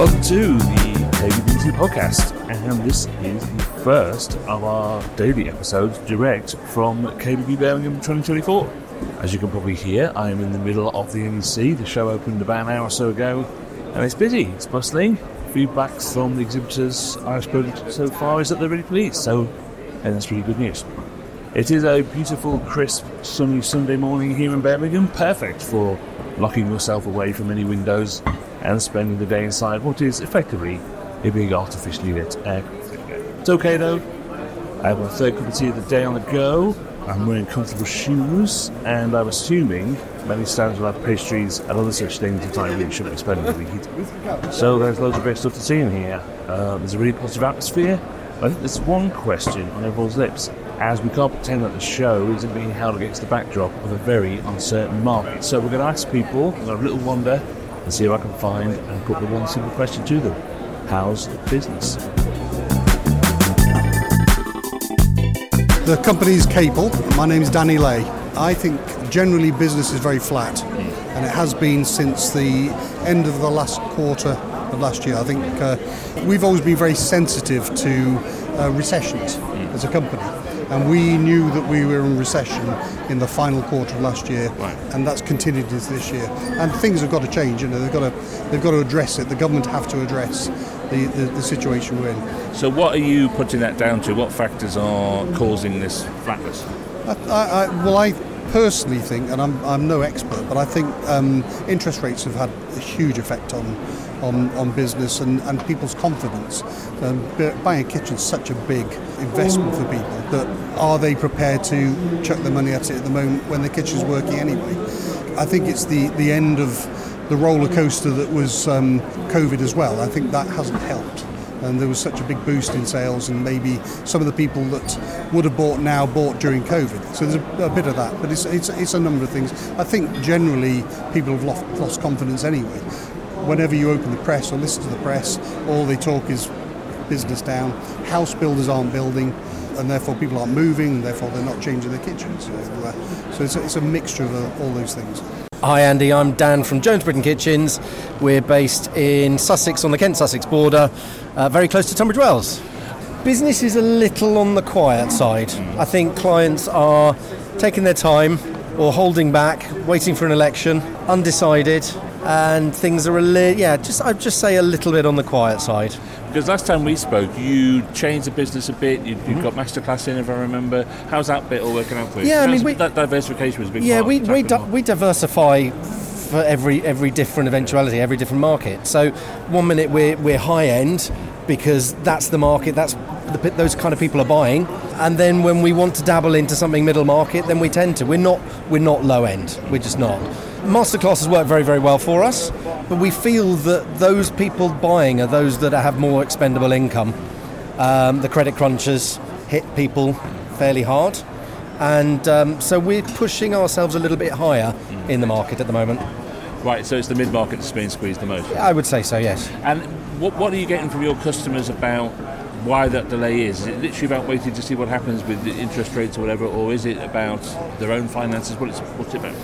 Welcome to the KBBC podcast, and this is the first of our daily episodes direct from KBB Birmingham 2024. As you can probably hear, I am in the middle of the NEC. The show opened about an hour or so ago, and it's busy, it's bustling. Feedback from the exhibitors I've spoken to so far is that they're really pleased, so and that's really good news. It is a beautiful, crisp, sunny Sunday morning here in Birmingham, perfect for locking yourself away from any windows and spending the day inside what is effectively a big artificially lit aircraft. It's okay though. I have my third cup of tea of the day on the go. I'm wearing comfortable shoes, and I'm assuming many stands will have pastries and other such things that I really shouldn't be spending the heat. So there's loads of great stuff to see in here. Uh, there's a really positive atmosphere. I think there's one question on everyone's lips, as we can't pretend that the show isn't being held against the backdrop of a very uncertain market. So we're going to ask people, we're going to have a little wander, and see if I can find and put the one simple question to them. How's business? The company's Caple. My name is Danny Lay. I think generally business is very flat, and it has been since the end of the last quarter of last year. I think uh, we've always been very sensitive to uh, recessions as a company. And we knew that we were in recession in the final quarter of last year, Right. and that's continued into this year. And things have got to change. You know, they've got to they've got to address it. The government have to address the, the, the situation we're in. So, what are you putting that down to? What factors are causing this flatness? I, I, I, well, I personally think, and I'm, I'm no expert, but I think um, interest rates have had a huge effect on on, on business and, and people's confidence. Um, buying a kitchen is such a big investment for people that are they prepared to chuck their money at it at the moment when the kitchen's working anyway? I think it's the, the end of the roller coaster that was um, COVID as well. I think that hasn't helped and there was such a big boost in sales and maybe some of the people that would have bought now bought during COVID. So there's a, a bit of that, but it's, it's, it's a number of things. I think generally people have lost, lost confidence anyway. Whenever you open the press or listen to the press, all they talk is business down. House builders aren't building and therefore people aren't moving, and therefore they're not changing their kitchens. So, uh, so it's, a, it's a mixture of uh, all those things. Hi Andy, I'm Dan from Jones Britain Kitchens. We're based in Sussex on the Kent Sussex border, uh, very close to Tunbridge Wells. Business is a little on the quiet side. I think clients are taking their time or holding back, waiting for an election, undecided, and things are a little, yeah, just I'd just say a little bit on the quiet side. Because last time we spoke, you changed the business a bit. You, you mm-hmm. got masterclass in, if I remember. How's that bit all working out for you? Yeah, I mean, we- that diversification was a big Yeah, we we, di- we diversify for every every different eventuality, every different market. So one minute we're we're high end because that's the market, that's the, those kind of people are buying, and then when we want to dabble into something middle market, then we tend to. We're not we're not low end. We're just not. Masterclasses work very very well for us, but we feel that those people buying are those that have more expendable income. Um, the credit crunches hit people fairly hard. And um, so we're pushing ourselves a little bit higher in the market at the moment. Right, so it's the mid market that's being squeezed the most. I would say so, yes. And what, what are you getting from your customers about why that delay is? Is it literally about waiting to see what happens with the interest rates or whatever, or is it about their own finances? What is, what's it about?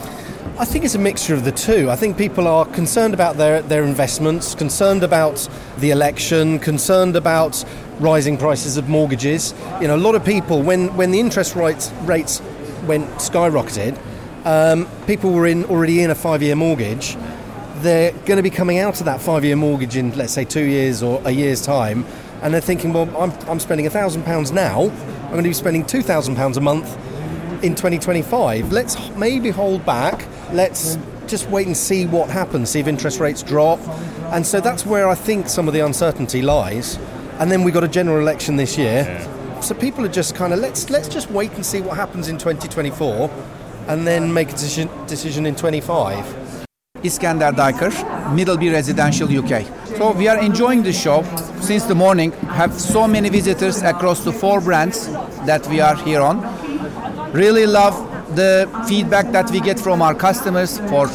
I think it's a mixture of the two. I think people are concerned about their, their investments, concerned about the election, concerned about rising prices of mortgages. You know, a lot of people, when, when the interest rates, rates went skyrocketed, um, people were in already in a five-year mortgage. They're going to be coming out of that five-year mortgage in, let's say, two years or a year's time, and they're thinking, well, I'm, I'm spending thousand pounds now. I'm going to be spending two thousand pounds a month in 2025. Let's maybe hold back. Let's just wait and see what happens, see if interest rates drop. And so that's where I think some of the uncertainty lies. And then we got a general election this year. So people are just kind of let's let's just wait and see what happens in 2024 and then make a decision decision in 25. Iskender Diker, Middleby Residential UK. So we are enjoying the show since the morning. Have so many visitors across the four brands that we are here on. Really love the feedback that we get from our customers for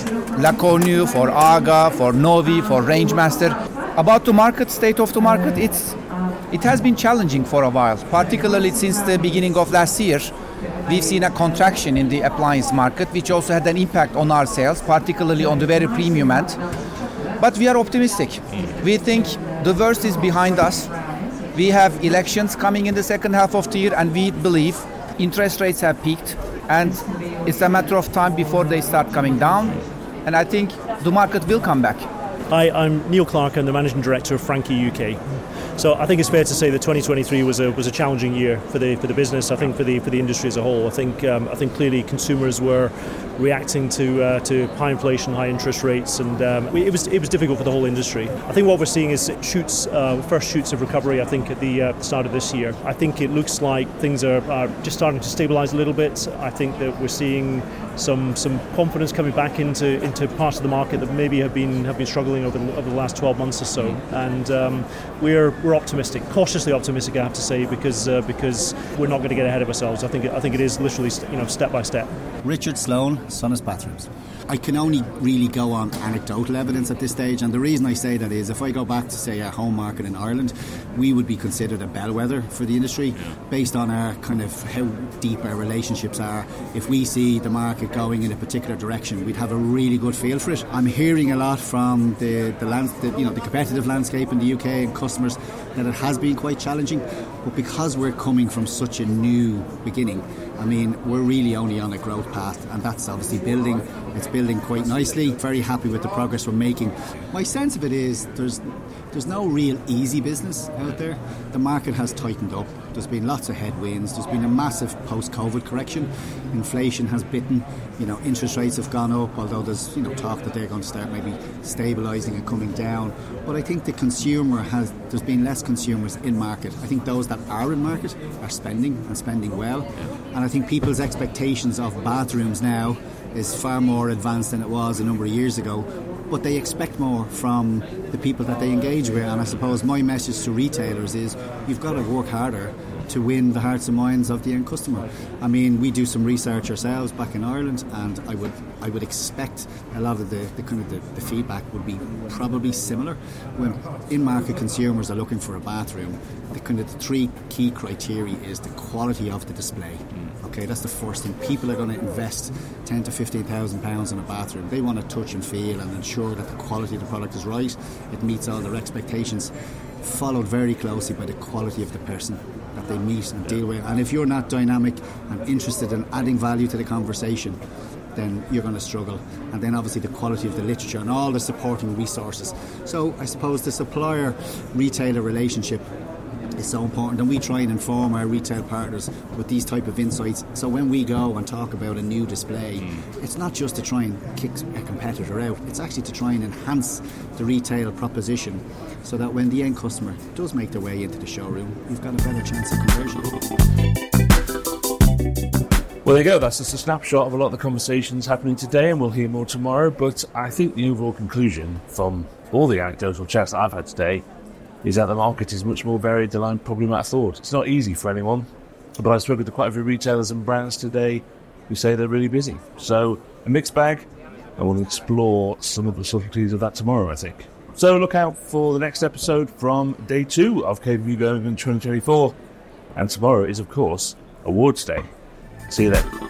La Cornue, for Aga, for Novi, for Rangemaster. About the market, state of the market, it's it has been challenging for a while, particularly since the beginning of last year. We've seen a contraction in the appliance market, which also had an impact on our sales, particularly on the very premium end. But we are optimistic. We think the worst is behind us. We have elections coming in the second half of the year, and we believe interest rates have peaked, and it's a matter of time before they start coming down. And I think the market will come back. Hi, I'm Neil Clark. I'm the managing director of Franke UK. So I think it's fair to say that 2023 was a was a challenging year for the for the business. I think for the for the industry as a whole. I think um, I think clearly consumers were reacting to uh, to high inflation, high interest rates, and um, it was it was difficult for the whole industry. I think what we're seeing is shoots, uh, first shoots of recovery. I think at the uh, start of this year. I think it looks like things are, are just starting to stabilise a little bit. I think that we're seeing some some confidence coming back into into parts of the market that maybe have been have been struggling over the, over the last 12 months or so. And um, we're we're optimistic, cautiously optimistic, I have to say, because uh, because we're not going to get ahead of ourselves. I think I think it is literally you know step by step. Richard Sloan, Sonas Bathrooms. I can only really go on anecdotal evidence at this stage, and the reason I say that is if I go back to say our home market in Ireland, we would be considered a bellwether for the industry based on our kind of how deep our relationships are. If we see the market going in a particular direction, we'd have a really good feel for it. I'm hearing a lot from the the, land, the you know the competitive landscape in the UK and customers that it has been quite challenging, but because we're coming from such a new beginning I mean, we're really only on a growth path, and that's obviously building. It's building quite nicely. Very happy with the progress we're making. My sense of it is there's there's no real easy business out there. The market has tightened up. There's been lots of headwinds. There's been a massive post-COVID correction. Inflation has bitten. You know, interest rates have gone up. Although there's you know talk that they're going to start maybe stabilising and coming down. But I think the consumer has. There's been less consumers in market. I think those that are in market are spending and spending well. And I think people's expectations of bathrooms now is far more advanced than it was a number of years ago. But they expect more from the people that they engage with. And I suppose my message to retailers is you've got to work harder to win the hearts and minds of the end customer. I mean, we do some research ourselves back in Ireland, and I would I would expect a lot of the, the kind of the, the feedback would be probably similar. When in market consumers are looking for a bathroom, the kind of the three key criteria is the quality of the display. Okay, that's the first thing. People are going to invest ten to fifteen thousand pounds in a bathroom. They want to touch and feel and ensure that the quality of the product is right. It meets all their expectations. Followed very closely by the quality of the person that they meet and deal with. And if you're not dynamic and interested in adding value to the conversation, then you're going to struggle. And then obviously the quality of the literature and all the supporting resources. So I suppose the supplier retailer relationship is so important and we try and inform our retail partners with these type of insights so when we go and talk about a new display mm. it's not just to try and kick a competitor out it's actually to try and enhance the retail proposition so that when the end customer does make their way into the showroom you've got a better chance of conversion well, there you go. That's just a snapshot of a lot of the conversations happening today, and we'll hear more tomorrow. But I think the overall conclusion from all the anecdotal chats I've had today is that the market is much more varied than I probably might have thought. It's not easy for anyone, but I've spoken to quite a few retailers and brands today who say they're really busy. So, a mixed bag, I we'll explore some of the subtleties of that tomorrow, I think. So, look out for the next episode from day two of KBB Birmingham 2024. And tomorrow is, of course, Awards Day. See you then.